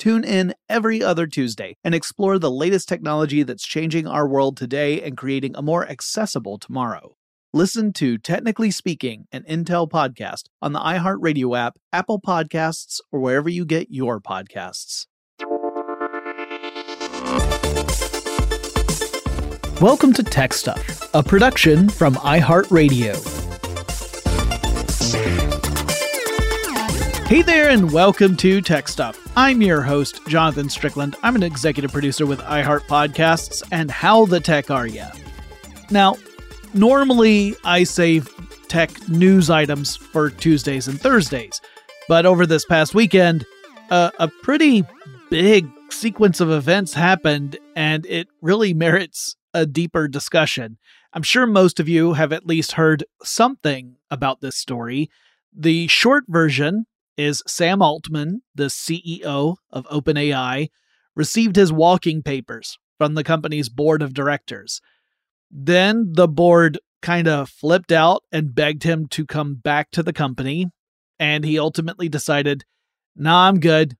Tune in every other Tuesday and explore the latest technology that's changing our world today and creating a more accessible tomorrow. Listen to Technically Speaking, an Intel podcast on the iHeartRadio app, Apple Podcasts, or wherever you get your podcasts. Welcome to Tech Stuff, a production from iHeartRadio. Hey there, and welcome to Tech Stuff. I'm your host, Jonathan Strickland. I'm an executive producer with iHeart Podcasts, and how the tech are ya? Now, normally I save tech news items for Tuesdays and Thursdays, but over this past weekend, uh, a pretty big sequence of events happened, and it really merits a deeper discussion. I'm sure most of you have at least heard something about this story. The short version is Sam Altman, the CEO of OpenAI, received his walking papers from the company's board of directors. Then the board kind of flipped out and begged him to come back to the company. And he ultimately decided, nah, I'm good.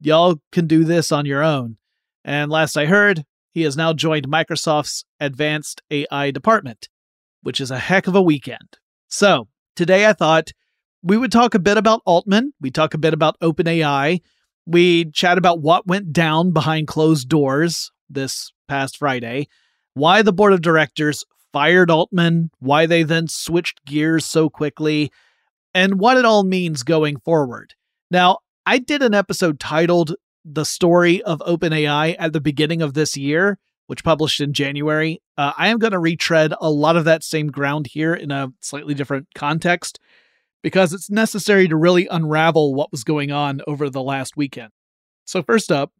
Y'all can do this on your own. And last I heard, he has now joined Microsoft's advanced AI department, which is a heck of a weekend. So today I thought we would talk a bit about Altman. We talk a bit about OpenAI. We chat about what went down behind closed doors this past Friday, why the board of directors fired Altman, why they then switched gears so quickly, and what it all means going forward. Now, I did an episode titled The Story of OpenAI at the beginning of this year, which published in January. Uh, I am going to retread a lot of that same ground here in a slightly different context because it's necessary to really unravel what was going on over the last weekend. So, first up,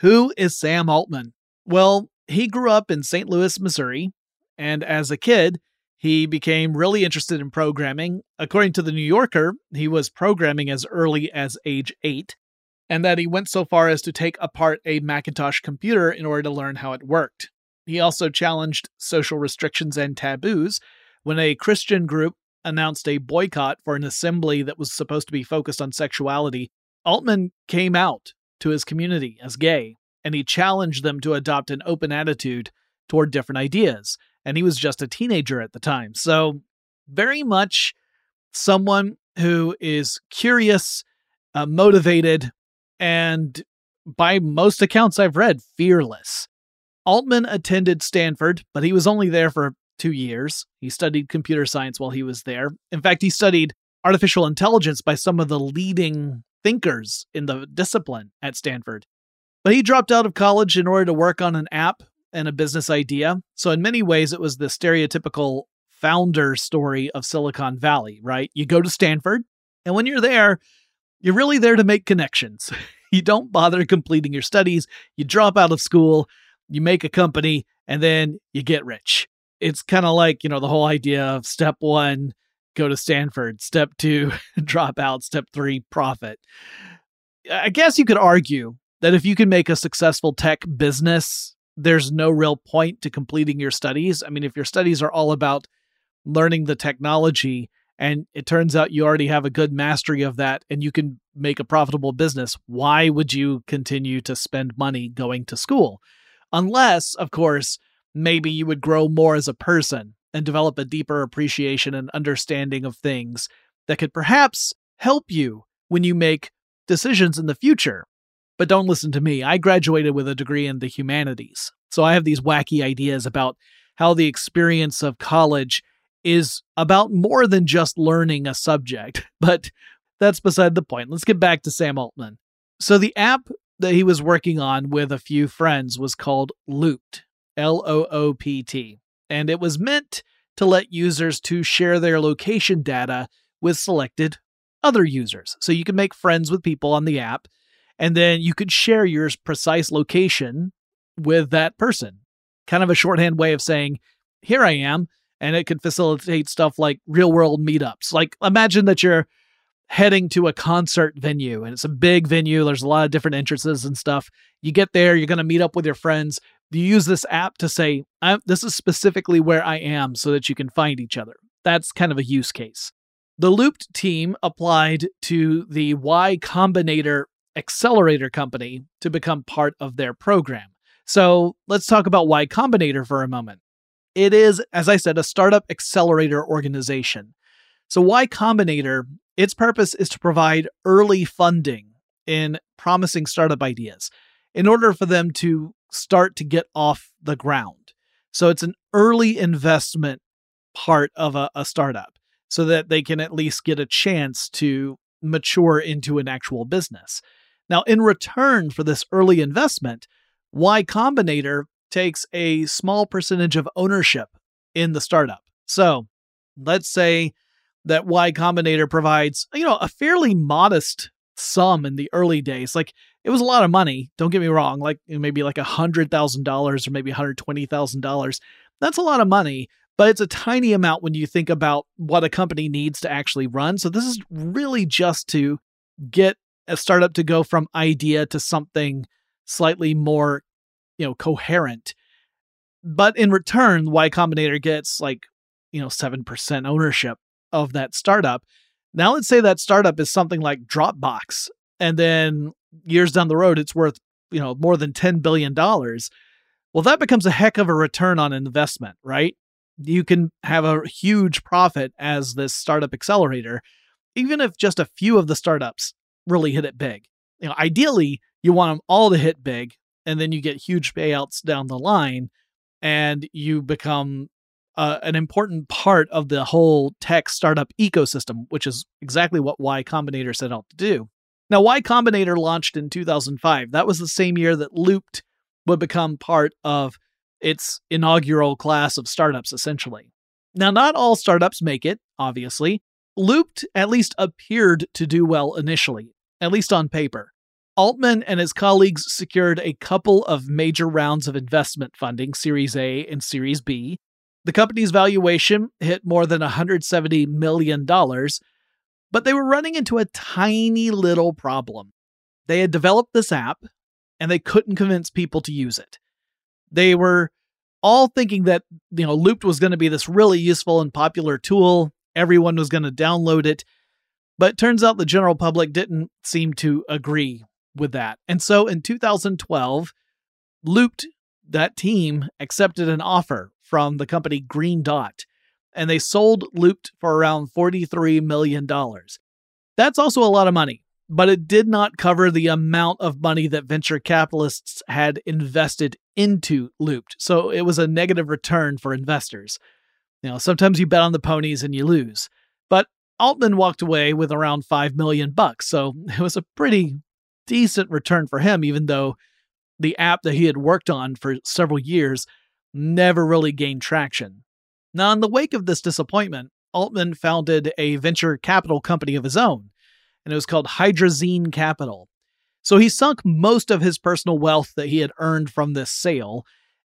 who is Sam Altman? Well, he grew up in St. Louis, Missouri, and as a kid, he became really interested in programming. According to The New Yorker, he was programming as early as age eight, and that he went so far as to take apart a Macintosh computer in order to learn how it worked. He also challenged social restrictions and taboos when a Christian group announced a boycott for an assembly that was supposed to be focused on sexuality, Altman came out to his community as gay and he challenged them to adopt an open attitude toward different ideas. And he was just a teenager at the time. So, very much someone who is curious, uh, motivated, and by most accounts I've read, fearless. Altman attended Stanford, but he was only there for two years. He studied computer science while he was there. In fact, he studied artificial intelligence by some of the leading thinkers in the discipline at Stanford. But he dropped out of college in order to work on an app and a business idea. So, in many ways, it was the stereotypical founder story of Silicon Valley, right? You go to Stanford, and when you're there, You're really there to make connections. you don't bother completing your studies, you drop out of school, you make a company, and then you get rich. It's kind of like, you know, the whole idea of step one, go to Stanford, step two, drop out, step three, profit. I guess you could argue that if you can make a successful tech business, there's no real point to completing your studies. I mean, if your studies are all about learning the technology and it turns out you already have a good mastery of that and you can make a profitable business, why would you continue to spend money going to school? Unless, of course, maybe you would grow more as a person and develop a deeper appreciation and understanding of things that could perhaps help you when you make decisions in the future. But don't listen to me. I graduated with a degree in the humanities. So I have these wacky ideas about how the experience of college is about more than just learning a subject. But that's beside the point. Let's get back to Sam Altman. So the app that he was working on with a few friends was called Loopt, L O O P T, and it was meant to let users to share their location data with selected other users. So you can make friends with people on the app and then you could share your precise location with that person. Kind of a shorthand way of saying, here I am. And it could facilitate stuff like real world meetups. Like imagine that you're heading to a concert venue and it's a big venue. There's a lot of different entrances and stuff. You get there, you're going to meet up with your friends. You use this app to say, this is specifically where I am so that you can find each other. That's kind of a use case. The Loopt team applied to the Y Combinator accelerator company to become part of their program. So let's talk about Y Combinator for a moment. It is, as I said, a startup accelerator organization. So Y Combinator, its purpose is to provide early funding in promising startup ideas in order for them to start to get off the ground. So it's an early investment part of a, a startup so that they can at least get a chance to mature into an actual business. Now, in return for this early investment, Y Combinator takes a small percentage of ownership in the startup. So let's say that Y Combinator provides, you know, a fairly modest sum in the early days. Like it was a lot of money. Don't get me wrong. Like maybe like a hundred thousand dollars or maybe one hundred twenty thousand dollars. That's a lot of money, but it's a tiny amount when you think about what a company needs to actually run. So this is really just to get a startup to go from idea to something slightly more, you know, coherent. But in return, Y Combinator gets like, you know, 7% ownership of that startup. Now let's say that startup is something like Dropbox and then years down the road it's worth, you know, more than 10 billion dollars. Well, that becomes a heck of a return on investment, right? You can have a huge profit as this startup accelerator even if just a few of the startups really hit it big. You know, ideally, you want them all to hit big, and then you get huge payouts down the line, and you become uh, an important part of the whole tech startup ecosystem, which is exactly what Y Combinator set out to do. Now, Y Combinator launched in 2005. That was the same year that Loopt would become part of its inaugural class of startups, essentially. Now, not all startups make it, obviously. Loopt at least appeared to do well initially, at least on paper. Altman and his colleagues secured a couple of major rounds of investment funding, Series A and Series B. The company's valuation hit more than $170 million, but they were running into a tiny little problem. They had developed this app and they couldn't convince people to use it. They were all thinking that, you know, Loopt was going to be this really useful and popular tool everyone was going to download it. But it turns out the general public didn't seem to agree with that. And so in 2012, Loopt, that team, accepted an offer from the company Green Dot, and they sold Loopt for around $43 million. That's also a lot of money, but it did not cover the amount of money that venture capitalists had invested into Loopt, So it was a negative return for investors. You know, sometimes you bet on the ponies and you lose. But Altman walked away with around 5 million bucks, so it was a pretty decent return for him even though the app that he had worked on for several years never really gained traction. Now, in the wake of this disappointment, Altman founded a venture capital company of his own, and it was called Hydrazine Capital. So he sunk most of his personal wealth that he had earned from this sale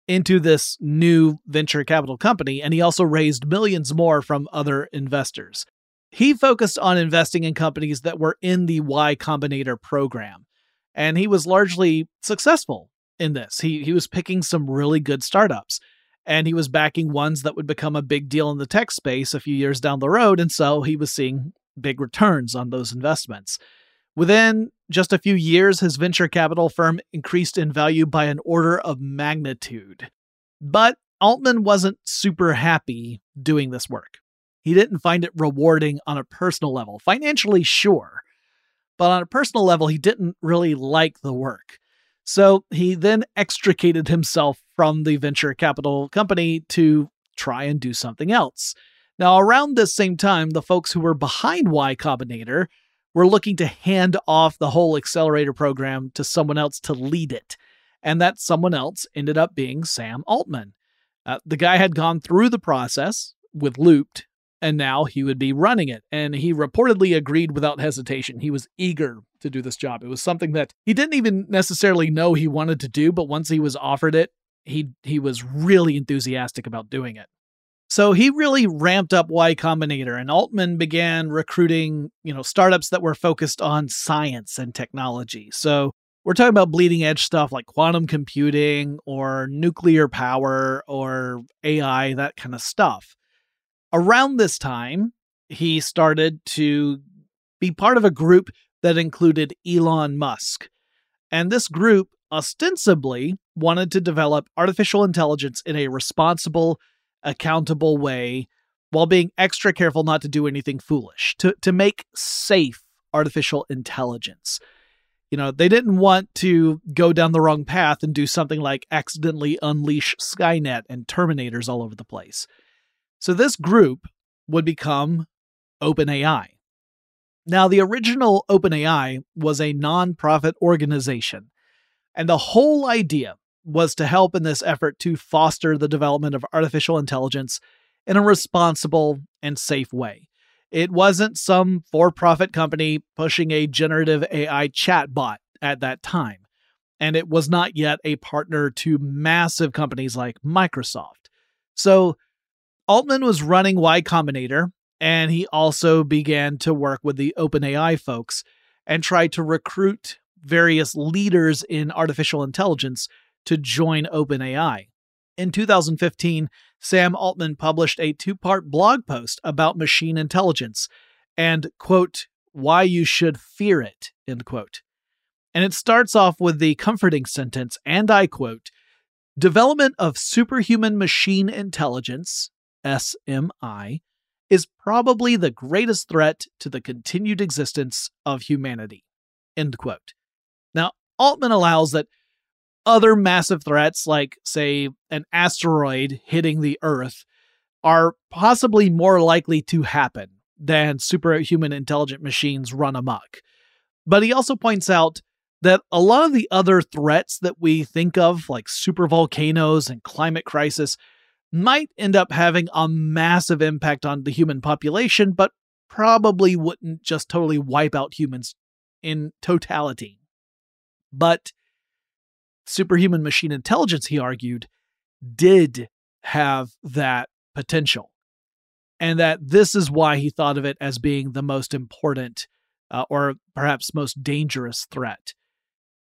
into this new venture capital company, and he also raised millions more from other investors. He focused on investing in companies that were in the Y Combinator program, and he was largely successful in this. He, he was picking some really good startups, and he was backing ones that would become a big deal in the tech space a few years down the road, and so he was seeing big returns on those investments. Within just a few years, his venture capital firm increased in value by an order of magnitude. But Altman wasn't super happy doing this work. He didn't find it rewarding on a personal level. Financially, sure. But on a personal level, he didn't really like the work. So he then extricated himself from the venture capital company to try and do something else. Now, around this same time, the folks who were behind Y Combinator we're looking to hand off the whole accelerator program to someone else to lead it. And that someone else ended up being Sam Altman. Uh, the guy had gone through the process with Loopt, and now he would be running it. And he reportedly agreed without hesitation. He was eager to do this job. It was something that he didn't even necessarily know he wanted to do, but once he was offered it, he he was really enthusiastic about doing it. So he really ramped up Y Combinator and Altman began recruiting, you know, startups that were focused on science and technology. So we're talking about bleeding edge stuff like quantum computing or nuclear power or AI, that kind of stuff. Around this time, he started to be part of a group that included Elon Musk. And this group ostensibly wanted to develop artificial intelligence in a responsible accountable way while being extra careful not to do anything foolish, to, to make safe artificial intelligence. You know, they didn't want to go down the wrong path and do something like accidentally unleash Skynet and Terminators all over the place. So this group would become OpenAI. Now, the original OpenAI was a nonprofit organization, and the whole idea was to help in this effort to foster the development of artificial intelligence in a responsible and safe way. It wasn't some for profit company pushing a generative AI chatbot at that time, and it was not yet a partner to massive companies like Microsoft. So, Altman was running Y Combinator, and he also began to work with the OpenAI folks and tried to recruit various leaders in artificial intelligence to join OpenAI. In 2015, Sam Altman published a two part blog post about machine intelligence and, quote, why you should fear it, end quote. And it starts off with the comforting sentence, and I quote, Development of superhuman machine intelligence, SMI, is probably the greatest threat to the continued existence of humanity. End quote. Now, Altman allows that other massive threats, like, say, an asteroid hitting the Earth, are possibly more likely to happen than superhuman intelligent machines run amok. But he also points out that a lot of the other threats that we think of, like super volcanoes and climate crisis, might end up having a massive impact on the human population, but probably wouldn't just totally wipe out humans in totality. But superhuman machine intelligence, he argued, did have that potential. And that this is why he thought of it as being the most important uh, or perhaps most dangerous threat.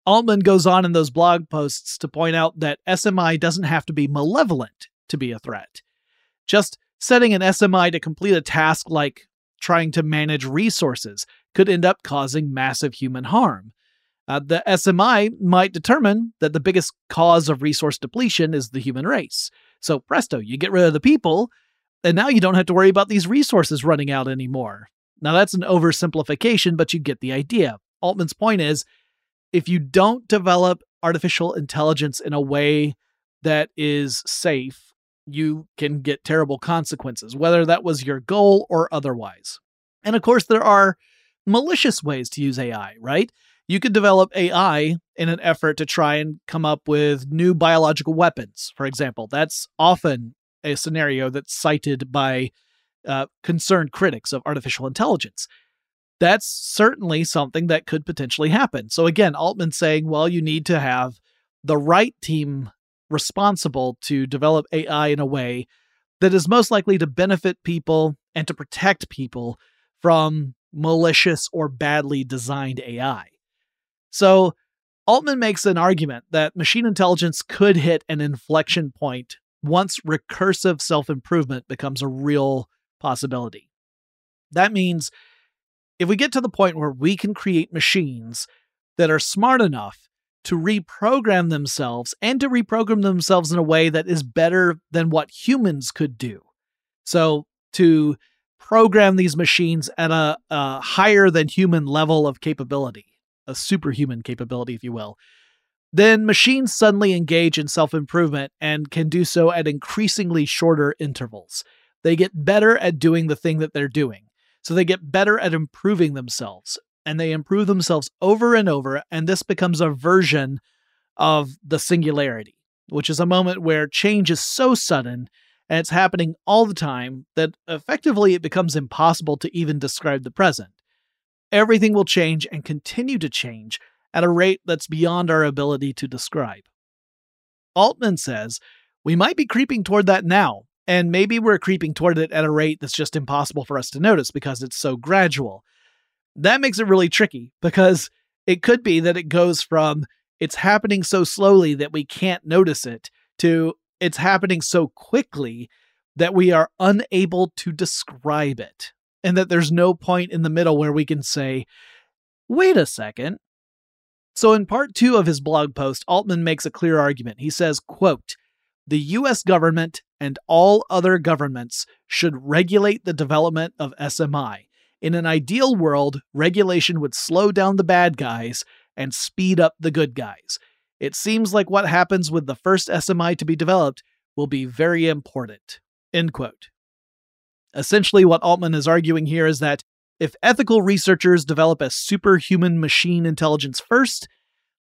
Altman goes on in those blog posts to point out that SMI doesn't have to be malevolent to be a threat. Just setting an SMI to complete a task like trying to manage resources could end up causing massive human harm. Uh, the SMI might determine that the biggest cause of resource depletion is the human race. So, presto, you get rid of the people, and now you don't have to worry about these resources running out anymore. Now, that's an oversimplification, but you get the idea. Altman's point is if you don't develop artificial intelligence in a way that is safe, you can get terrible consequences, whether that was your goal or otherwise. And of course, there are malicious ways to use AI, right? You could develop AI in an effort to try and come up with new biological weapons, for example. That's often a scenario that's cited by uh, concerned critics of artificial intelligence. That's certainly something that could potentially happen. So again, Altman saying, well, you need to have the right team responsible to develop AI in a way that is most likely to benefit people and to protect people from malicious or badly designed AI. So, Altman makes an argument that machine intelligence could hit an inflection point once recursive self improvement becomes a real possibility. That means if we get to the point where we can create machines that are smart enough to reprogram themselves and to reprogram themselves in a way that is better than what humans could do. So, to program these machines at a, a higher than human level of capability, a superhuman capability, if you will, then machines suddenly engage in self improvement and can do so at increasingly shorter intervals. They get better at doing the thing that they're doing. So they get better at improving themselves and they improve themselves over and over. And this becomes a version of the singularity, which is a moment where change is so sudden and it's happening all the time that effectively it becomes impossible to even describe the present. Everything will change and continue to change at a rate that's beyond our ability to describe. Altman says we might be creeping toward that now, and maybe we're creeping toward it at a rate that's just impossible for us to notice because it's so gradual. That makes it really tricky because it could be that it goes from it's happening so slowly that we can't notice it to it's happening so quickly that we are unable to describe it. And that there's no point in the middle where we can say, wait a second. So in part two of his blog post, Altman makes a clear argument. He says, quote, the US government and all other governments should regulate the development of SMI. In an ideal world, regulation would slow down the bad guys and speed up the good guys. It seems like what happens with the first SMI to be developed will be very important. End quote. Essentially, what Altman is arguing here is that if ethical researchers develop a superhuman machine intelligence first,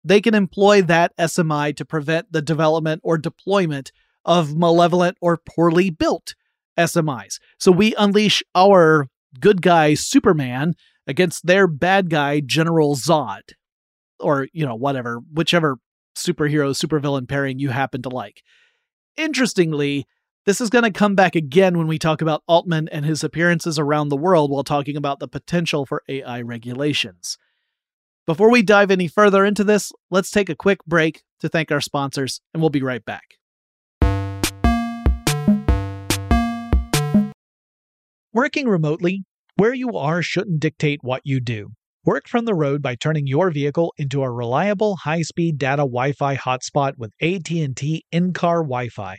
they can employ that SMI to prevent the development or deployment of malevolent or poorly built SMIs. So we unleash our good guy Superman against their bad guy General Zod. Or, you know, whatever, whichever superhero supervillain pairing you happen to like. Interestingly, this is going to come back again when we talk about Altman and his appearances around the world while talking about the potential for AI regulations. Before we dive any further into this, let's take a quick break to thank our sponsors, and we'll be right back. Working remotely, where you are shouldn't dictate what you do. Work from the road by turning your vehicle into a reliable high-speed data Wi-Fi hotspot with AT&T in-car Wi-Fi.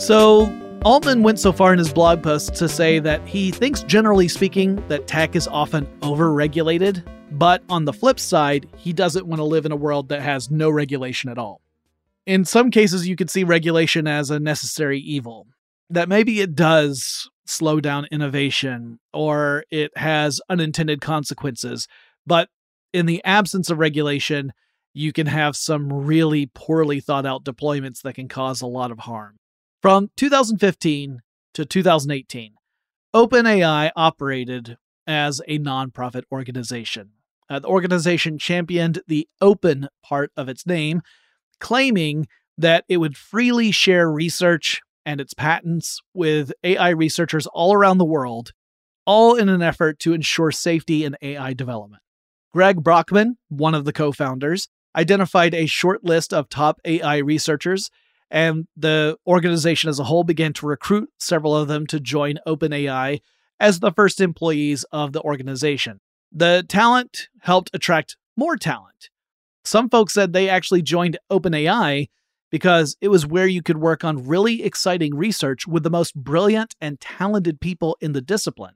So, Altman went so far in his blog post to say that he thinks, generally speaking, that tech is often overregulated. But on the flip side, he doesn't want to live in a world that has no regulation at all. In some cases, you could see regulation as a necessary evil. That maybe it does slow down innovation or it has unintended consequences. But in the absence of regulation, you can have some really poorly thought out deployments that can cause a lot of harm. From 2015 to 2018, OpenAI operated as a nonprofit organization. Uh, the organization championed the open part of its name, claiming that it would freely share research and its patents with AI researchers all around the world, all in an effort to ensure safety in AI development. Greg Brockman, one of the co founders, identified a short list of top AI researchers and the organization as a whole began to recruit several of them to join OpenAI as the first employees of the organization. The talent helped attract more talent. Some folks said they actually joined OpenAI because it was where you could work on really exciting research with the most brilliant and talented people in the discipline,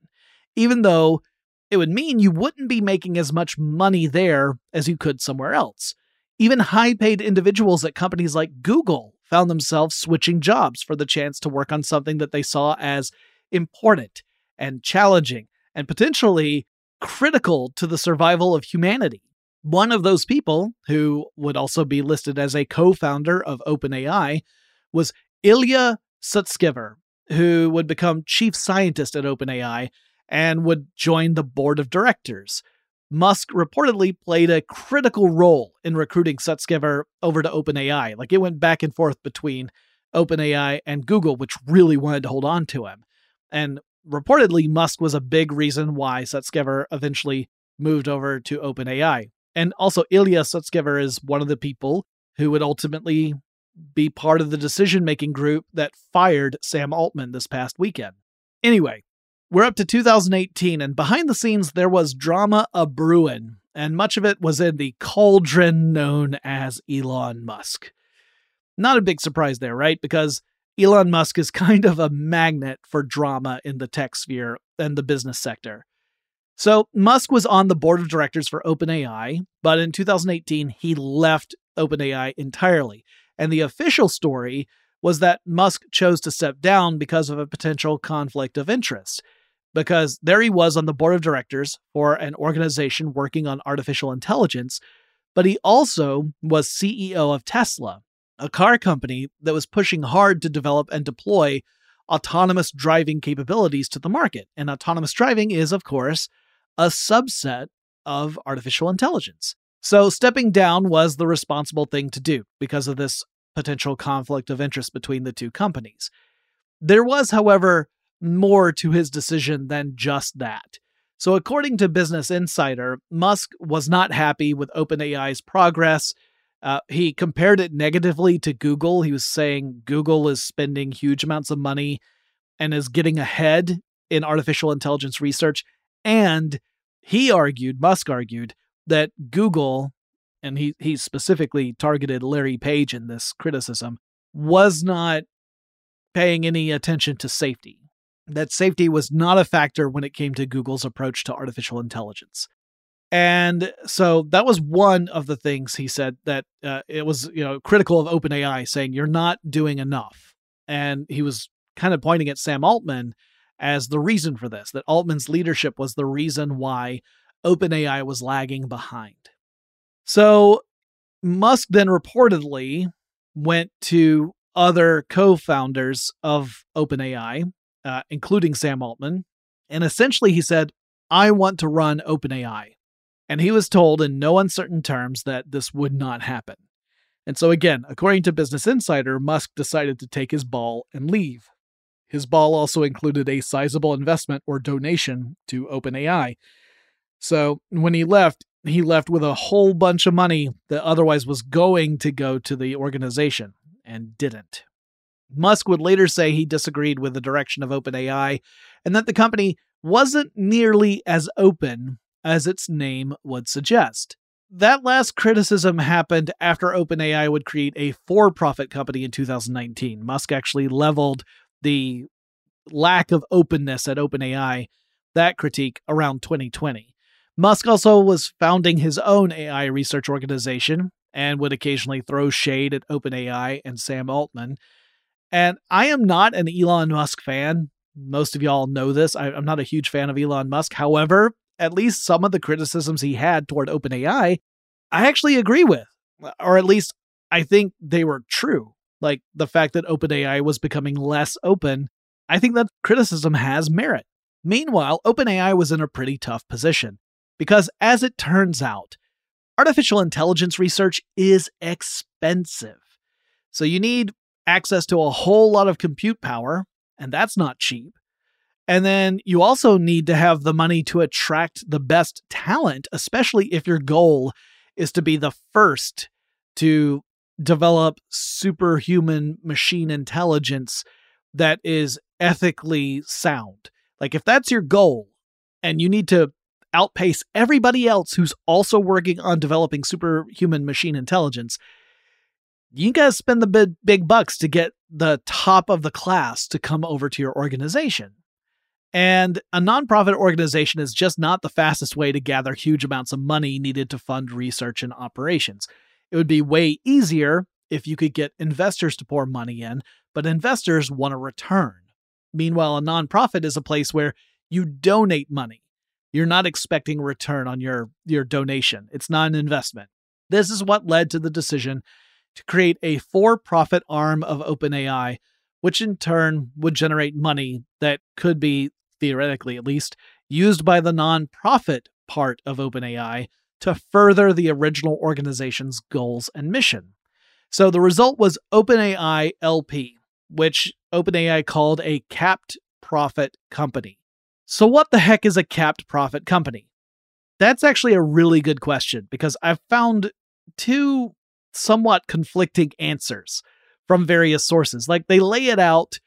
even though it would mean you wouldn't be making as much money there as you could somewhere else. Even high paid individuals at companies like Google found themselves switching jobs for the chance to work on something that they saw as important and challenging and potentially critical to the survival of humanity. One of those people, who would also be listed as a co founder of OpenAI, was Ilya Sutskever, who would become chief scientist at OpenAI and would join the board of directors. Musk reportedly played a critical role in recruiting Sutskever over to OpenAI. Like it went back and forth between OpenAI and Google, which really wanted to hold on to him. And reportedly, Musk was a big reason why Sutskever eventually moved over to OpenAI. And also, Ilya Sutskever is one of the people who would ultimately be part of the decision making group that fired Sam Altman this past weekend. Anyway, we're up to 2018, and behind the scenes, there was drama a brewing, and much of it was in the cauldron known as Elon Musk. Not a big surprise there, right? Because Elon Musk is kind of a magnet for drama in the tech sphere and the business sector. So, Musk was on the board of directors for OpenAI, but in 2018, he left OpenAI entirely. And the official story was that Musk chose to step down because of a potential conflict of interest because there he was on the board of directors for an organization working on artificial intelligence, but he also was CEO of Tesla, a car company that was pushing hard to develop and deploy autonomous driving capabilities to the market. And autonomous driving is, of course, a subset of artificial intelligence. So stepping down was the responsible thing to do because of this potential conflict of interest between the two companies. There was, however, more to his decision than just that. So, according to Business Insider, Musk was not happy with OpenAI's progress. Uh, he compared it negatively to Google. He was saying Google is spending huge amounts of money and is getting ahead in artificial intelligence research. And he argued, Musk argued, that Google, and he, he specifically targeted Larry Page in this criticism, was not paying any attention to safety that safety was not a factor when it came to Google's approach to artificial intelligence. And so that was one of the things he said that uh, it was, you know, critical of OpenAI, saying you're not doing enough. And he was kind of pointing at Sam Altman as the reason for this, that Altman's leadership was the reason why OpenAI was lagging behind. So Musk then reportedly went to other co founders of OpenAI uh, including Sam Altman. And essentially, he said, I want to run OpenAI. And he was told in no uncertain terms that this would not happen. And so, again, according to Business Insider, Musk decided to take his ball and leave. His ball also included a sizable investment or donation to OpenAI. So when he left, he left with a whole bunch of money that otherwise was going to go to the organization and didn't. Musk would later say he disagreed with the direction of OpenAI and that the company wasn't nearly as open as its name would suggest. That last criticism happened after OpenAI would create a for profit company in 2019. Musk actually leveled the lack of openness at OpenAI, that critique, around 2020. Musk also was founding his own AI research organization and would occasionally throw shade at OpenAI and Sam Altman. And I am not an Elon Musk fan. Most of y'all know this. I, am not a huge fan of Elon Musk. However, at least some of the criticisms he had toward OpenAI, I actually agree with, or at least I think they were true. Like the fact that OpenAI was becoming less open, I think that criticism has merit. Meanwhile, OpenAI was in a pretty tough position because, as it turns out, artificial intelligence research is expensive. So you need access to a whole lot of compute power, and that's not cheap. And then you also need to have the money to attract the best talent, especially if your goal is to be the first to develop superhuman machine intelligence that is ethically sound. Like, if that's your goal and you need to outpace everybody else who's also working on developing superhuman machine intelligence, you gotta spend the big, big bucks to get the top of the class to come over to your organization. And a nonprofit organization is just not the fastest way to gather huge amounts of money needed to fund research and operations. It would be way easier if you could get investors to pour money in, but investors want a return. Meanwhile, a nonprofit is a place where you donate money. You're not expecting a return on your, your donation. It's not an investment. This is what led to the decision to create a for profit arm of OpenAI, which in turn would generate money that could be theoretically at least, used by the nonprofit part of OpenAI to further the original organization's goals and mission. So the result was OpenAI LP, which OpenAI called a capped profit company. So, what the heck is a capped profit company? That's actually a really good question because I've found two somewhat conflicting answers from various sources. Like they lay it out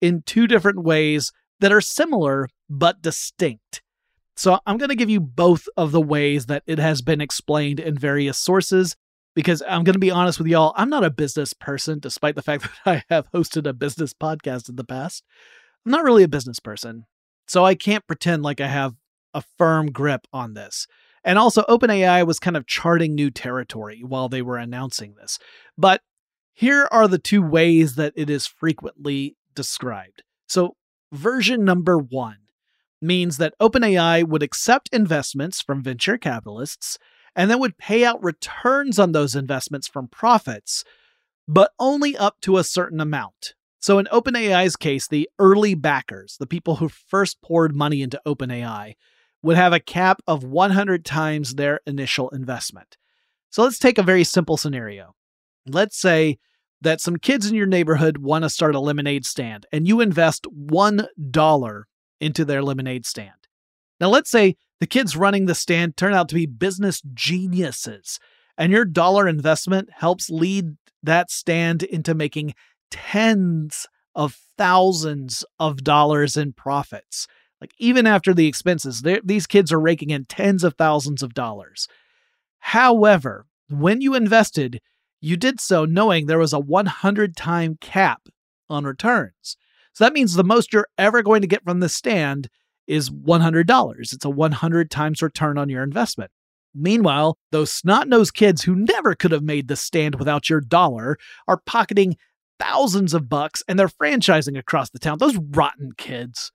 in two different ways that are similar but distinct. So I'm going to give you both of the ways that it has been explained in various sources because I'm going to be honest with y'all, I'm not a business person, despite the fact that I have hosted a business podcast in the past. I'm not really a business person. So I can't pretend like I have a firm grip on this. And also, OpenAI was kind of charting new territory while they were announcing this. But here are the two ways that it is frequently described. So, version number one means that OpenAI would accept investments from venture capitalists and then would pay out returns on those investments from profits, but only up to a certain amount. So, in OpenAI's case, the early backers, the people who first poured money into OpenAI, would have a cap of 100 times their initial investment. So, let's take a very simple scenario. Let's say that some kids in your neighborhood want to start a lemonade stand and you invest $1 into their lemonade stand. Now, let's say the kids running the stand turn out to be business geniuses and your dollar investment helps lead that stand into making tens of thousands of dollars in profits. Like, even after the expenses, these kids are raking in tens of thousands of dollars. However, when you invested, you did so knowing there was a 100 time cap on returns. So that means the most you're ever going to get from the stand is $100. It's a 100 times return on your investment. Meanwhile, those snot nosed kids who never could have made the stand without your dollar are pocketing thousands of bucks and they're franchising across the town. Those rotten kids.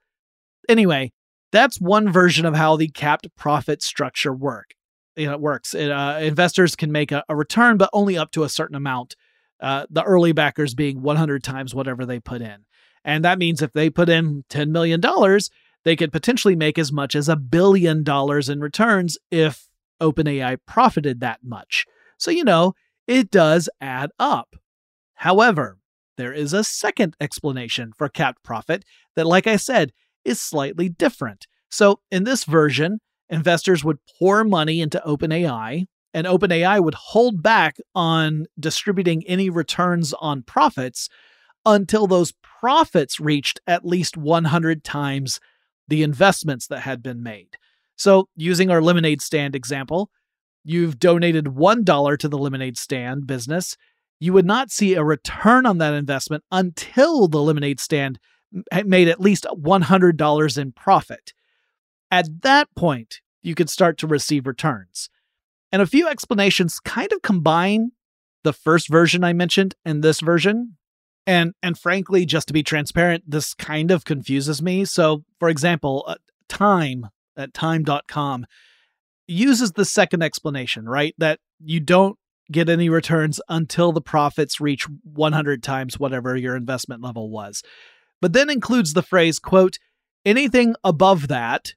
Anyway, that's one version of how the capped profit structure work it works. It, uh, investors can make a, a, return, but only up to a certain amount. Uh, the early backers being 100 times whatever they put in. And that means if they put in $10 million, they could potentially make as much as a billion dollars in returns if OpenAI profited that much. So, you know, it does add up. However, there is a second explanation for capped profit that, like I said, is slightly different. So, in this version, investors would pour money into OpenAI, and OpenAI would hold back on distributing any returns on profits until those profits reached at least 100 times the investments that had been made. So, using our lemonade stand example, you've donated $1 to the lemonade stand business. You would not see a return on that investment until the lemonade stand made at least $100 in profit. At that point, you could start to receive returns. And a few explanations kind of combine the first version I mentioned and this version. And and frankly, just to be transparent, this kind of confuses me. So, for example, uh, Time at time.com uses the second explanation, right? That you don't get any returns until the profits reach 100 times whatever your investment level was. But then includes the phrase, quote, anything above that,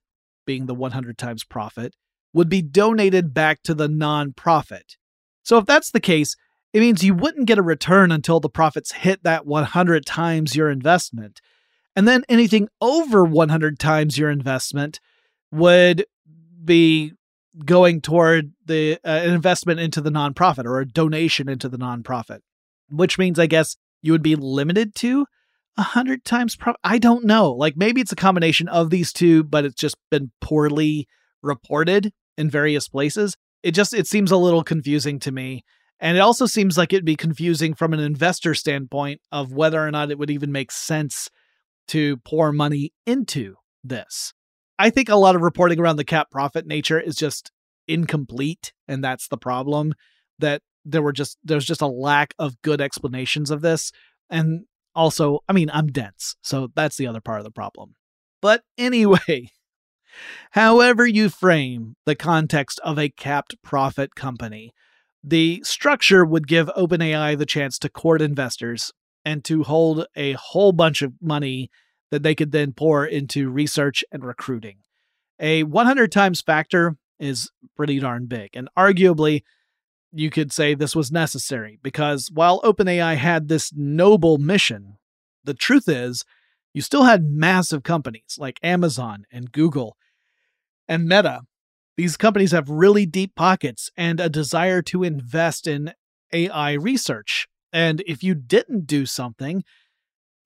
being the 100 times profit, would be donated back to the nonprofit. So if that's the case, it means you wouldn't get a return until the profits hit that 100 times your investment. And then anything over 100 times your investment would be going toward the uh, an investment into the nonprofit or a donation into the nonprofit, which means I guess you would be limited to a hundred times. Pro- I don't know. Like maybe it's a combination of these two, but it's just been poorly reported in various places. It just it seems a little confusing to me. And it also seems like it'd be confusing from an investor standpoint of whether or not it would even make sense to pour money into this. I think a lot of reporting around the cap profit nature is just incomplete, and that's the problem. That there were just there's just a lack of good explanations of this, and also, I mean, I'm dense, so that's the other part of the problem. But anyway, however you frame the context of a capped profit company, the structure would give OpenAI the chance to court investors and to hold a whole bunch of money that they could then pour into research and recruiting. A 100 times factor is pretty darn big, and arguably, you could say this was necessary because while OpenAI had this noble mission, the truth is, you still had massive companies like Amazon and Google and Meta. These companies have really deep pockets and a desire to invest in AI research. And if you didn't do something,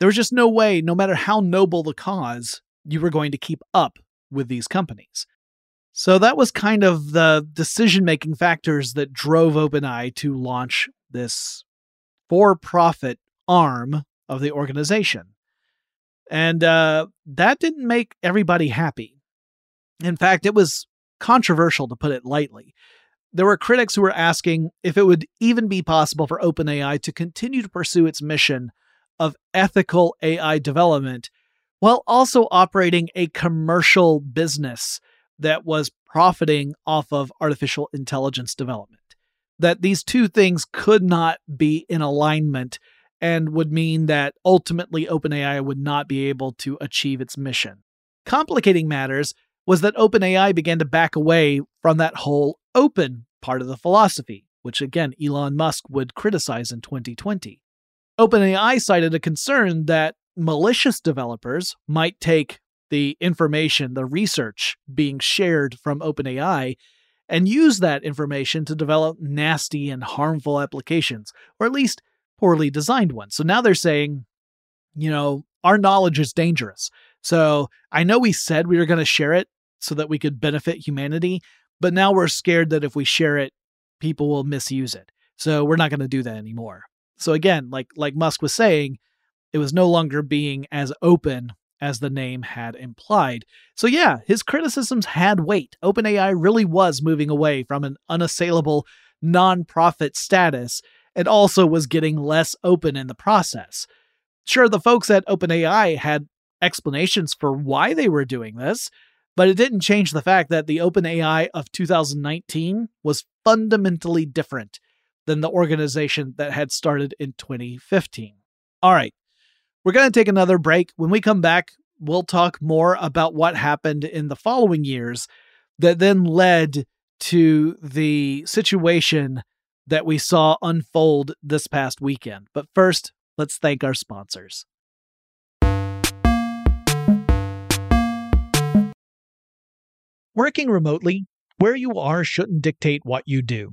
there was just no way, no matter how noble the cause, you were going to keep up with these companies. So that was kind of the decision making factors that drove OpenAI to launch this for profit arm of the organization. And uh, that didn't make everybody happy. In fact, it was controversial to put it lightly. There were critics who were asking if it would even be possible for OpenAI to continue to pursue its mission of ethical AI development while also operating a commercial business that was profiting off of artificial intelligence development. That these two things could not be in alignment and would mean that ultimately OpenAI would not be able to achieve its mission. Complicating matters was that OpenAI began to back away from that whole open part of the philosophy, which again Elon Musk would criticize in 2020. OpenAI cited a concern that malicious developers might take the information, the research being shared from OpenAI, and use that information to develop nasty and harmful applications, or at least poorly designed ones. So now they're saying, you know, our knowledge is dangerous. So I know we said we were going to share it so that we could benefit humanity, but now we're scared that if we share it, people will misuse it. So we're not going to do that anymore. So again, like like Musk was saying, it was no longer being as open as the name had implied. So yeah, his criticisms had weight. OpenAI really was moving away from an unassailable non-profit status and also was getting less open in the process. Sure, the folks at OpenAI had explanations for why they were doing this, but it didn't change the fact that the OpenAI of 2019 was fundamentally different than the organization that had started in 2015. All right, we're going to take another break. When we come back, we'll talk more about what happened in the following years that then led to the situation that we saw unfold this past weekend. But first, let's thank our sponsors. Working remotely, where you are shouldn't dictate what you do.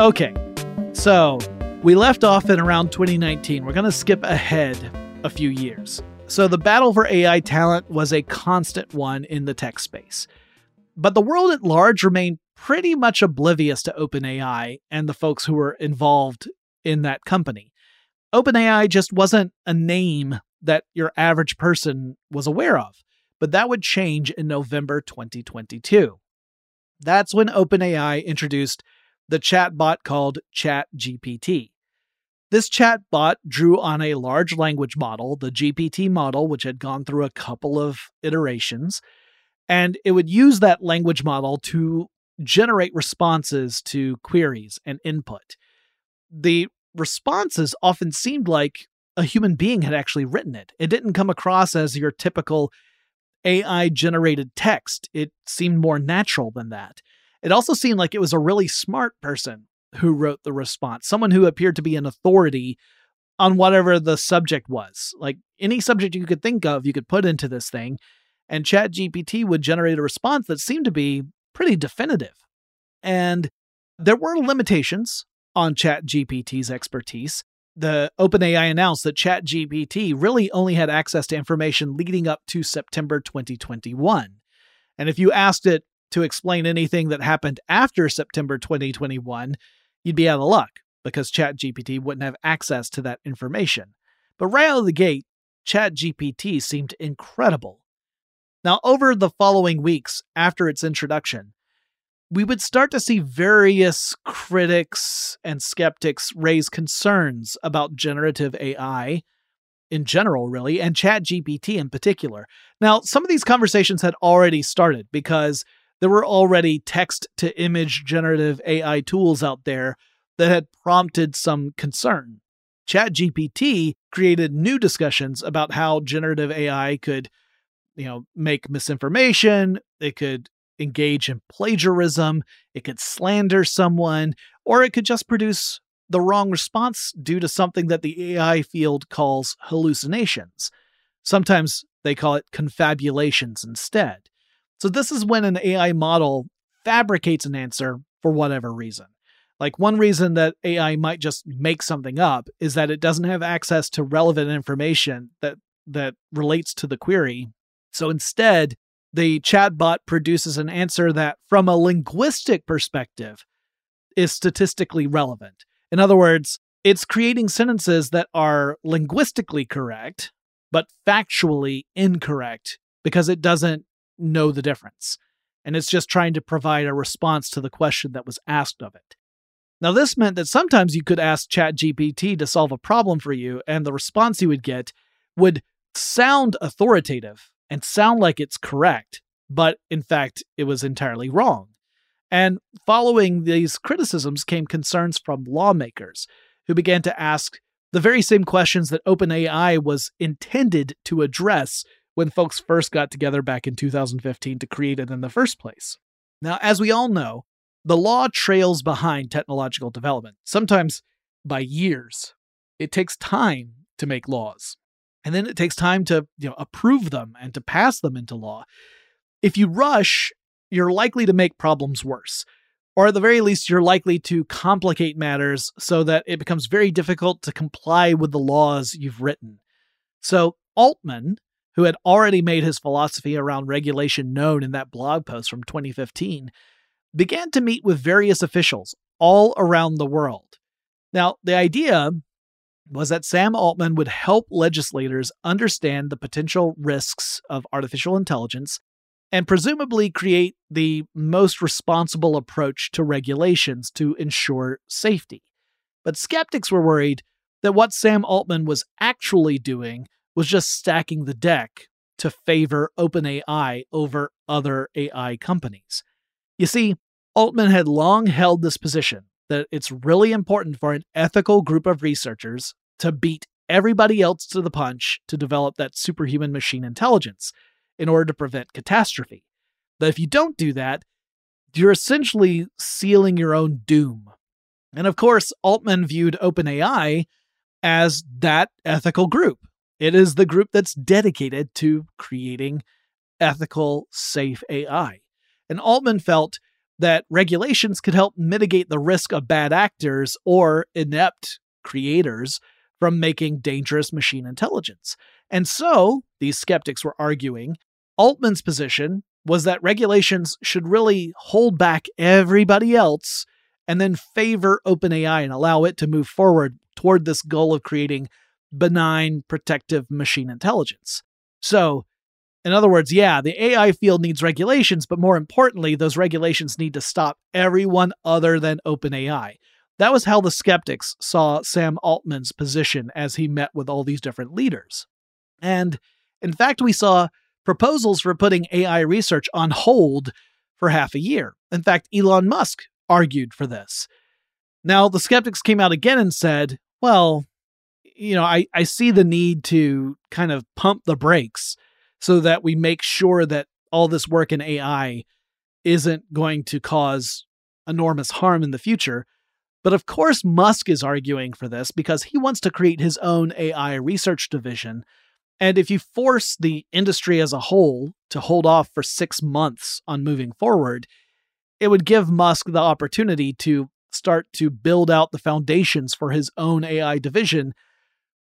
Okay, so we left off in around 2019. We're going to skip ahead a few years. So the battle for AI talent was a constant one in the tech space. But the world at large remained pretty much oblivious to OpenAI and the folks who were involved in that company. OpenAI just wasn't a name that your average person was aware of, but that would change in November 2022. That's when OpenAI introduced the chatbot called ChatGPT. This chatbot drew on a large language model, the GPT model, which had gone through a couple of iterations, and it would use that language model to generate responses to queries and input. The responses often seemed like a human being had actually written it. It didn't come across as your typical AI generated text, it seemed more natural than that. It also seemed like it was a really smart person who wrote the response, someone who appeared to be an authority on whatever the subject was. Like any subject you could think of, you could put into this thing, and ChatGPT would generate a response that seemed to be pretty definitive. And there were limitations on ChatGPT's expertise. The OpenAI announced that ChatGPT really only had access to information leading up to September 2021. And if you asked it to explain anything that happened after September 2021, you'd be out of luck because ChatGPT wouldn't have access to that information. But right out of the gate, ChatGPT seemed incredible. Now, over the following weeks after its introduction, we would start to see various critics and skeptics raise concerns about generative AI in general, really, and ChatGPT in particular. Now, some of these conversations had already started because there were already text to image generative AI tools out there that had prompted some concern. ChatGPT created new discussions about how generative AI could, you know, make misinformation, it could engage in plagiarism, it could slander someone, or it could just produce the wrong response due to something that the AI field calls hallucinations. Sometimes they call it confabulations instead. So this is when an AI model fabricates an answer for whatever reason. Like one reason that AI might just make something up is that it doesn't have access to relevant information that that relates to the query. So instead, the chatbot produces an answer that, from a linguistic perspective, is statistically relevant. In other words, it's creating sentences that are linguistically correct, but factually incorrect because it doesn't know the difference. And it's just trying to provide a response to the question that was asked of it. Now, this meant that sometimes you could ask ChatGPT to solve a problem for you, and the response you would get would sound authoritative and sound like it's correct, but in fact, it was entirely wrong. And following these criticisms came concerns from lawmakers who began to ask the very same questions that OpenAI was intended to address when folks first got together back in 2015 to create it in the first place. Now, as we all know, the law trails behind technological development, sometimes by years. It takes time to make laws. And then it takes time to, you know, approve them and to pass them into law. If you rush, you're likely to make problems worse. Or at the very least, you're likely to complicate matters so that it becomes very difficult to comply with the laws you've written. So, Altman, who had already made his philosophy around regulation known in that blog post from 2015, began to meet with various officials all around the world. Now, the idea was that Sam Altman would help legislators understand the potential risks of artificial intelligence and presumably create the most responsible approach to regulations to ensure safety. But skeptics were worried that what Sam Altman was actually doing was just stacking the deck to favor OpenAI over other AI companies. You see, Altman had long held this position that it's really important for an ethical group of researchers to beat everybody else to the punch to develop that superhuman machine intelligence in order to prevent catastrophe. But if you don't do that, you're essentially sealing your own doom. And of course, Altman viewed OpenAI as that ethical group. It is the group that's dedicated to creating ethical, safe AI. And Altman felt that regulations could help mitigate the risk of bad actors or inept creators from making dangerous machine intelligence. And so, these skeptics were arguing, Altman's position was that regulations should really hold back everybody else and then favor OpenAI and allow it to move forward toward this goal of creating benign, protective machine intelligence. So, in other words, yeah, the AI field needs regulations, but more importantly, those regulations need to stop everyone other than OpenAI. That was how the skeptics saw Sam Altman's position as he met with all these different leaders. And in fact, we saw proposals for putting AI research on hold for half a year. In fact, Elon Musk argued for this. Now, the skeptics came out again and said, well, you know, I, I see the need to kind of pump the brakes so that we make sure that all this work in AI isn't going to cause enormous harm in the future. But of course, Musk is arguing for this because he wants to create his own AI research division and if you force the industry as a whole to hold off for six months on moving forward, it would give Musk the opportunity to start to build out the foundations for his own AI division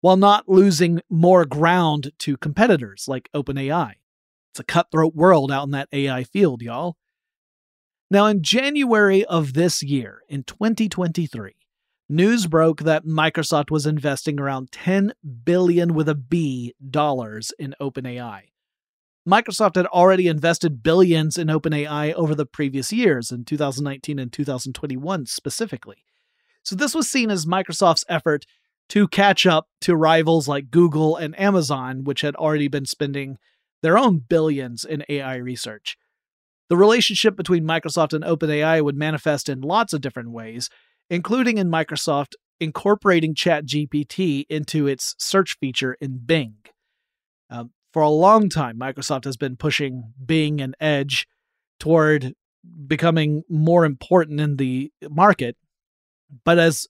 while not losing more ground to competitors like OpenAI. It's a cutthroat world out in that AI field, y'all. Now, in January of this year, in 2023, news broke that Microsoft was investing around 10 billion with a B dollars in OpenAI. Microsoft had already invested billions in OpenAI over the previous years, in 2019 and 2021 specifically. So this was seen as Microsoft's effort to catch up to rivals like Google and Amazon, which had already been spending their own billions in AI research. The relationship between Microsoft and OpenAI would manifest in lots of different ways, including in Microsoft incorporating ChatGPT into its search feature in Bing. Uh, for a long time, Microsoft has been pushing Bing and Edge toward becoming more important in the market, but has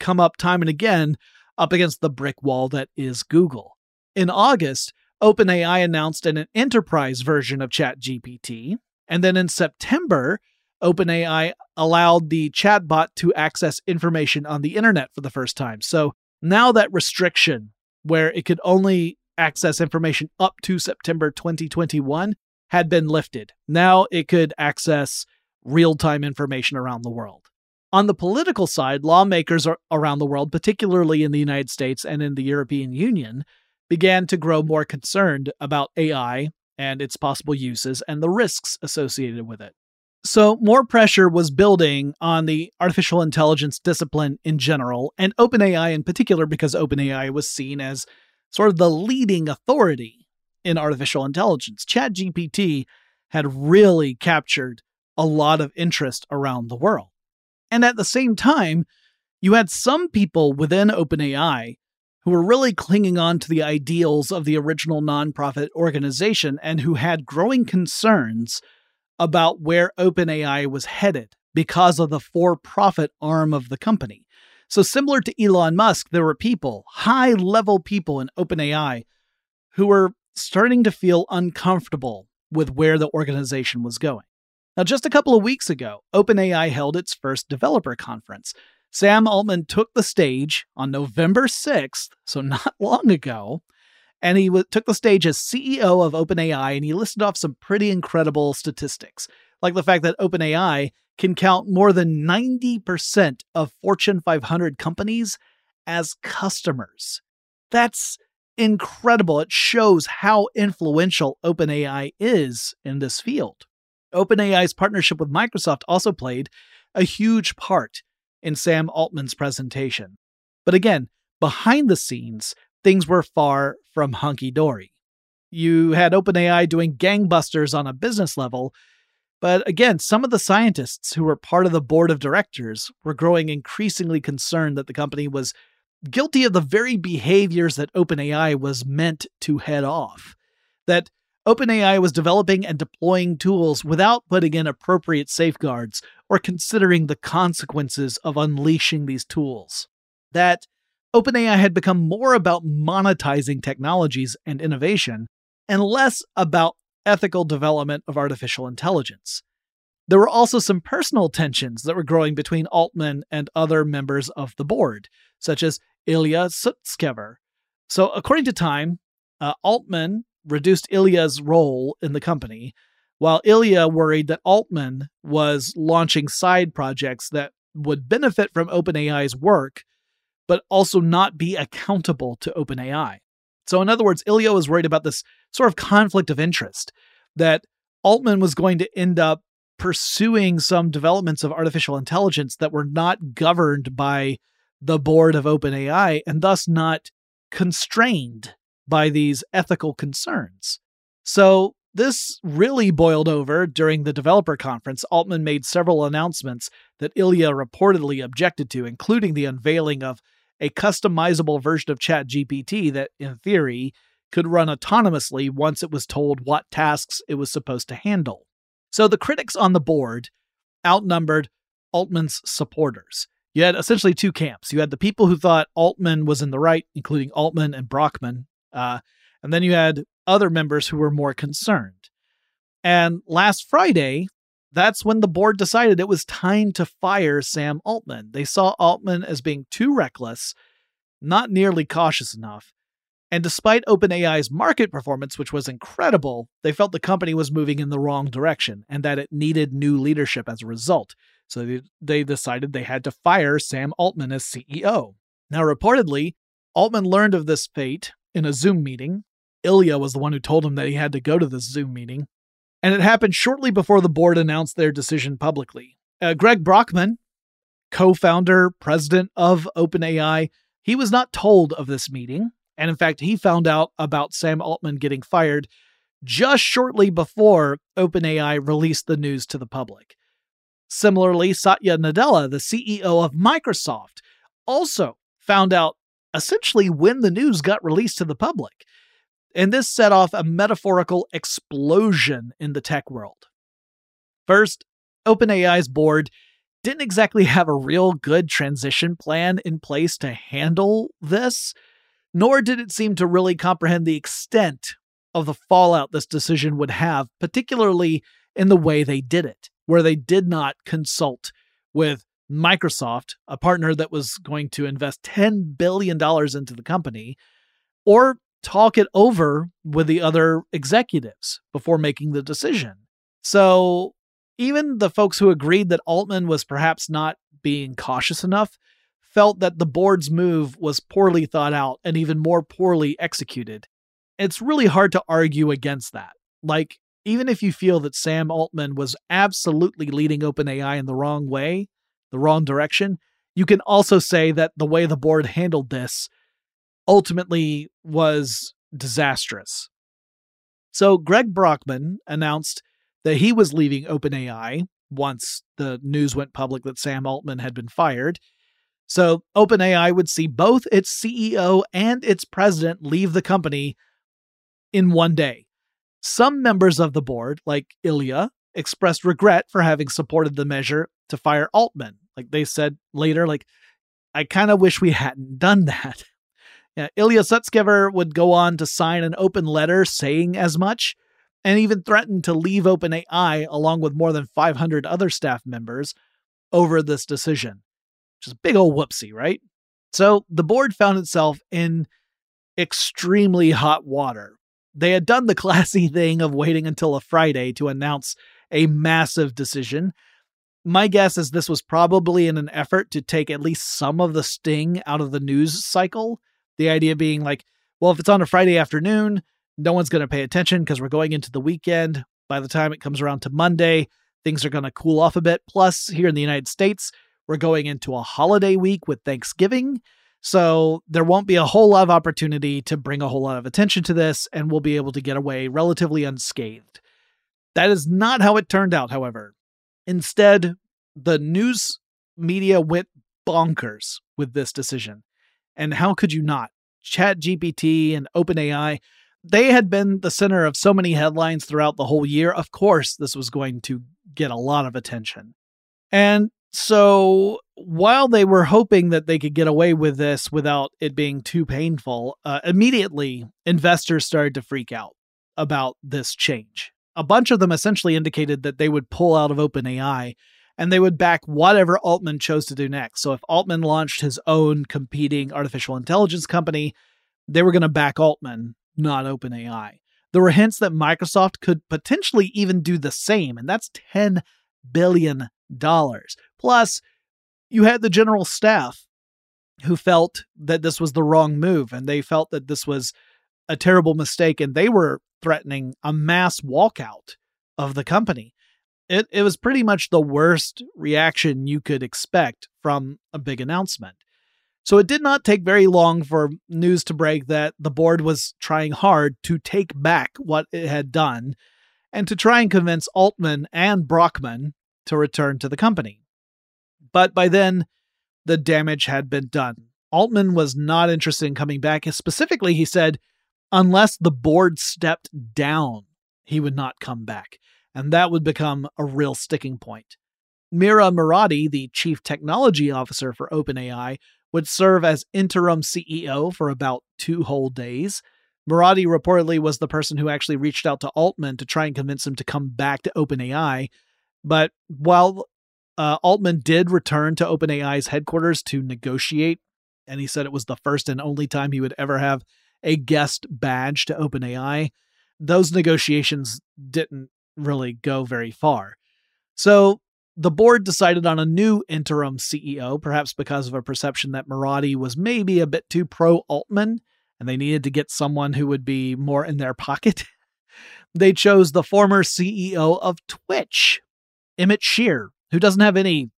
come up time and again up against the brick wall that is Google. In August, OpenAI announced an enterprise version of ChatGPT, and then in September, OpenAI allowed the chatbot to access information on the internet for the first time. So now that restriction, where it could only access information up to September 2021, had been lifted. Now it could access real time information around the world. On the political side, lawmakers around the world, particularly in the United States and in the European Union, began to grow more concerned about AI and its possible uses and the risks associated with it. So, more pressure was building on the artificial intelligence discipline in general, and OpenAI in particular, because OpenAI was seen as sort of the leading authority in artificial intelligence. ChatGPT had really captured a lot of interest around the world. And at the same time, you had some people within OpenAI who were really clinging on to the ideals of the original nonprofit organization and who had growing concerns about where OpenAI was headed because of the for profit arm of the company. So, similar to Elon Musk, there were people, high level people in OpenAI, who were starting to feel uncomfortable with where the organization was going. Now, just a couple of weeks ago, OpenAI held its first developer conference. Sam Altman took the stage on November 6th, so not long ago, and he w- took the stage as CEO of OpenAI and he listed off some pretty incredible statistics, like the fact that OpenAI can count more than 90% of Fortune 500 companies as customers. That's incredible. It shows how influential OpenAI is in this field. OpenAI's partnership with Microsoft also played a huge part in Sam Altman's presentation. But again, behind the scenes, things were far from hunky dory. You had OpenAI doing gangbusters on a business level, but again, some of the scientists who were part of the board of directors were growing increasingly concerned that the company was guilty of the very behaviors that OpenAI was meant to head off. That OpenAI was developing and deploying tools without putting in appropriate safeguards or considering the consequences of unleashing these tools. That OpenAI had become more about monetizing technologies and innovation and less about ethical development of artificial intelligence. There were also some personal tensions that were growing between Altman and other members of the board, such as Ilya Sutskever. So, according to Time, uh, Altman reduced Ilya's role in the company, while Ilya worried that Altman was launching side projects that would benefit from OpenAI's work, but also not be accountable to OpenAI. So, in other words, Ilya was worried about this sort of conflict of interest that Altman was going to end up pursuing some developments of artificial intelligence that were not governed by the board of OpenAI and thus not constrained by these ethical concerns. So, this really boiled over during the developer conference. Altman made several announcements that Ilya reportedly objected to, including the unveiling of a customizable version of ChatGPT that, in theory, could run autonomously once it was told what tasks it was supposed to handle. So the critics on the board outnumbered Altman's supporters. You had essentially two camps. You had the people who thought Altman was in the right, including Altman and Brockman, uh, and then you had other members who were more concerned. And last Friday, that's when the board decided it was time to fire Sam Altman. They saw Altman as being too reckless, not nearly cautious enough. And despite OpenAI's market performance, which was incredible, they felt the company was moving in the wrong direction and that it needed new leadership as a result. So they decided they had to fire Sam Altman as CEO. Now, reportedly, Altman learned of this fate in a Zoom meeting. Ilya was the one who told him that he had to go to this Zoom meeting. And it happened shortly before the board announced their decision publicly. Uh, Greg Brockman, co founder, president of OpenAI, he was not told of this meeting. And in fact, he found out about Sam Altman getting fired just shortly before OpenAI released the news to the public. Similarly, Satya Nadella, the CEO of Microsoft, also found out essentially when the news got released to the public. And this set off a metaphorical explosion in the tech world. First, OpenAI's board didn't exactly have a real good transition plan in place to handle this, nor did it seem to really comprehend the extent of the fallout this decision would have, particularly in the way they did it, where they did not consult with Microsoft, a partner that was going to invest $10 billion into the company, or talk it over with the other executives before making the decision. So even the folks who agreed that Altman was perhaps not being cautious enough felt that the board's move was poorly thought out and even more poorly executed. It's really hard to argue against that. Like, even if you feel that Sam Altman was absolutely leading OpenAI in the wrong way, the wrong direction, you can also say that the way the board handled this ultimately was disastrous. So, Greg Brockman announced that he was leaving OpenAI once the news went public that Sam Altman had been fired. So, OpenAI would see both its CEO and its president leave the company in one day. Some members of the board, like Ilya, expressed regret for having supported the measure to fire Altman. Like they said later, like, I kind of wish we hadn't done that. Yeah, Ilya Sutskever would go on to sign an open letter saying as much, and even threatened to leave OpenAI along with more than 500 other staff members over this decision. Which is a big old whoopsie, right? So the board found itself in extremely hot water. They had done the classy thing of waiting until a Friday to announce a massive decision. My guess is this was probably in an effort to take at least some of the sting out of the news cycle. The idea being like, well, if it's on a Friday afternoon, no one's going to pay attention because we're going into the weekend. By the time it comes around to Monday, things are going to cool off a bit. Plus, here in the United States, we're going into a holiday week with Thanksgiving. So there won't be a whole lot of opportunity to bring a whole lot of attention to this, and we'll be able to get away relatively unscathed. That is not how it turned out, however. Instead, the news media went bonkers with this decision. And how could you not? ChatGPT and OpenAI, they had been the center of so many headlines throughout the whole year. Of course, this was going to get a lot of attention. And so while they were hoping that they could get away with this without it being too painful, uh, immediately investors started to freak out about this change. A bunch of them essentially indicated that they would pull out of OpenAI and they would back whatever Altman chose to do next. So if Altman launched his own competing artificial intelligence company, they were going to back Altman, not OpenAI. There were hints that Microsoft could potentially even do the same, and that's 10 billion dollars. Plus, you had the general staff who felt that this was the wrong move and they felt that this was a terrible mistake and they were threatening a mass walkout of the company. It, it was pretty much the worst reaction you could expect from a big announcement. So it did not take very long for news to break that the board was trying hard to take back what it had done and to try and convince Altman and Brockman to return to the company. But by then, the damage had been done. Altman was not interested in coming back. Specifically, he said, unless the board stepped down, he would not come back. And that would become a real sticking point. Mira Murati, the chief technology officer for OpenAI, would serve as interim CEO for about two whole days. Murati reportedly was the person who actually reached out to Altman to try and convince him to come back to OpenAI, but while uh, Altman did return to OpenAI's headquarters to negotiate, and he said it was the first and only time he would ever have a guest badge to OpenAI, those negotiations didn't really go very far. So the board decided on a new interim CEO, perhaps because of a perception that Murati was maybe a bit too pro Altman and they needed to get someone who would be more in their pocket. they chose the former CEO of Twitch, Emmett Shear, who doesn't have any,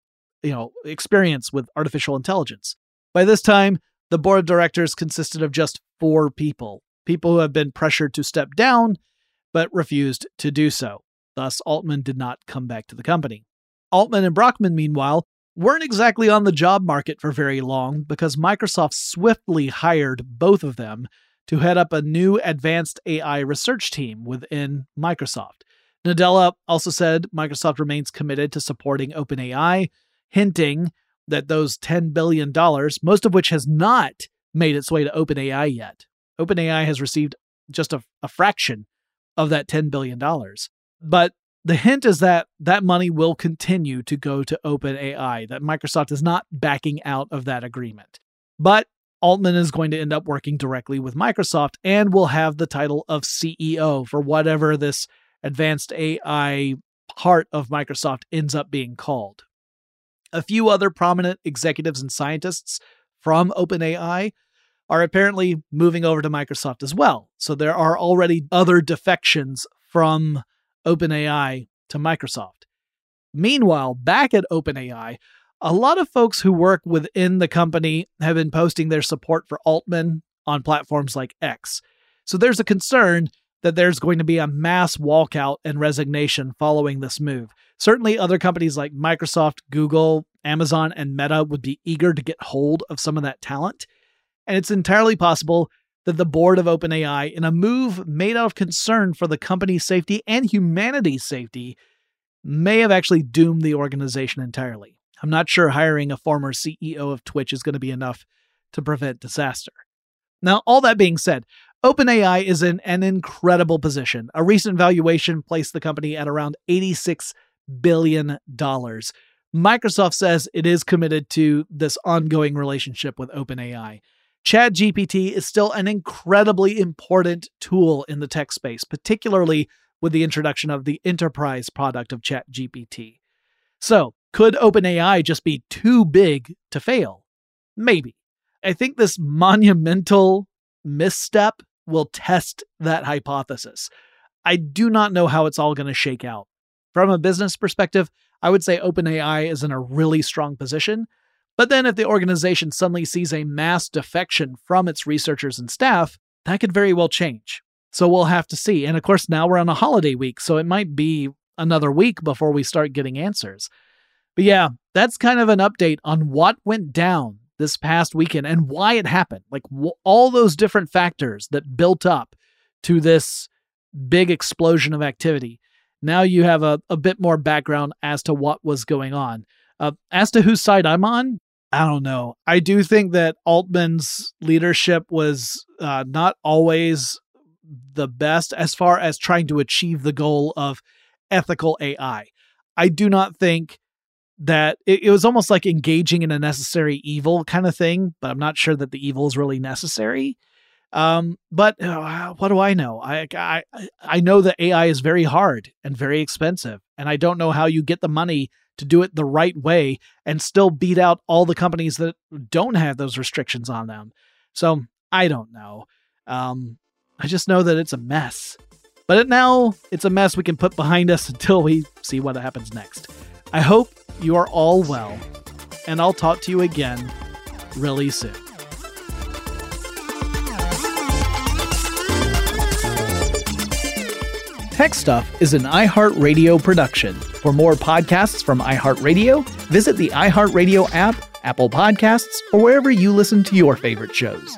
you know, experience with artificial intelligence. By this time, the board of directors consisted of just four people, people who have been pressured to step down but refused to do so. Thus, Altman did not come back to the company. Altman and Brockman, meanwhile, weren't exactly on the job market for very long because Microsoft swiftly hired both of them to head up a new advanced AI research team within Microsoft. Nadella also said Microsoft remains committed to supporting OpenAI, hinting that those $10 billion, most of which has not made its way to OpenAI yet. OpenAI has received just a, a fraction of that $10 billion. But the hint is that that money will continue to go to OpenAI, that Microsoft is not backing out of that agreement. But Altman is going to end up working directly with Microsoft and will have the title of CEO for whatever this advanced AI part of Microsoft ends up being called. A few other prominent executives and scientists from OpenAI are apparently moving over to Microsoft as well. So there are already other defections from OpenAI to Microsoft. Meanwhile, back at OpenAI, a lot of folks who work within the company have been posting their support for Altman on platforms like X. So there's a concern that there's going to be a mass walkout and resignation following this move. Certainly, other companies like Microsoft, Google, Amazon, and Meta would be eager to get hold of some of that talent. And it's entirely possible that the board of OpenAI, in a move made out of concern for the company's safety and humanity's safety, may have actually doomed the organization entirely. I'm not sure hiring a former CEO of Twitch is going to be enough to prevent disaster. Now, all that being said, OpenAI is in an incredible position. A recent valuation placed the company at around $86 billion. Microsoft says it is committed to this ongoing relationship with OpenAI. ChatGPT is still an incredibly important tool in the tech space, particularly with the introduction of the enterprise product of ChatGPT. So, could OpenAI just be too big to fail? Maybe. I think this monumental misstep will test that hypothesis. I do not know how it's all going to shake out. From a business perspective, I would say OpenAI is in a really strong position. But then, if the organization suddenly sees a mass defection from its researchers and staff, that could very well change. So we'll have to see. And of course, now we're on a holiday week, so it might be another week before we start getting answers. But yeah, that's kind of an update on what went down this past weekend and why it happened. Like w- all those different factors that built up to this big explosion of activity. Now you have a, a bit more background as to what was going on. Uh, as to whose side I'm on, I don't know. I do think that Altman's leadership was uh, not always the best as far as trying to achieve the goal of ethical AI. I do not think that it, it, was almost like engaging in a necessary evil kind of thing, but I'm not sure that the evil is really necessary. Um, but uh, what do I know? I, I I know that AI is very hard and very expensive, and I don't know how you get the money to do it the right way and still beat out all the companies that don't have those restrictions on them. So I don't know. Um, I just know that it's a mess. But now it's a mess we can put behind us until we see what happens next. I hope you are all well, and I'll talk to you again really soon. Tech Stuff is an iHeartRadio production. For more podcasts from iHeartRadio, visit the iHeartRadio app, Apple Podcasts, or wherever you listen to your favorite shows.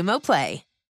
Xumo Play.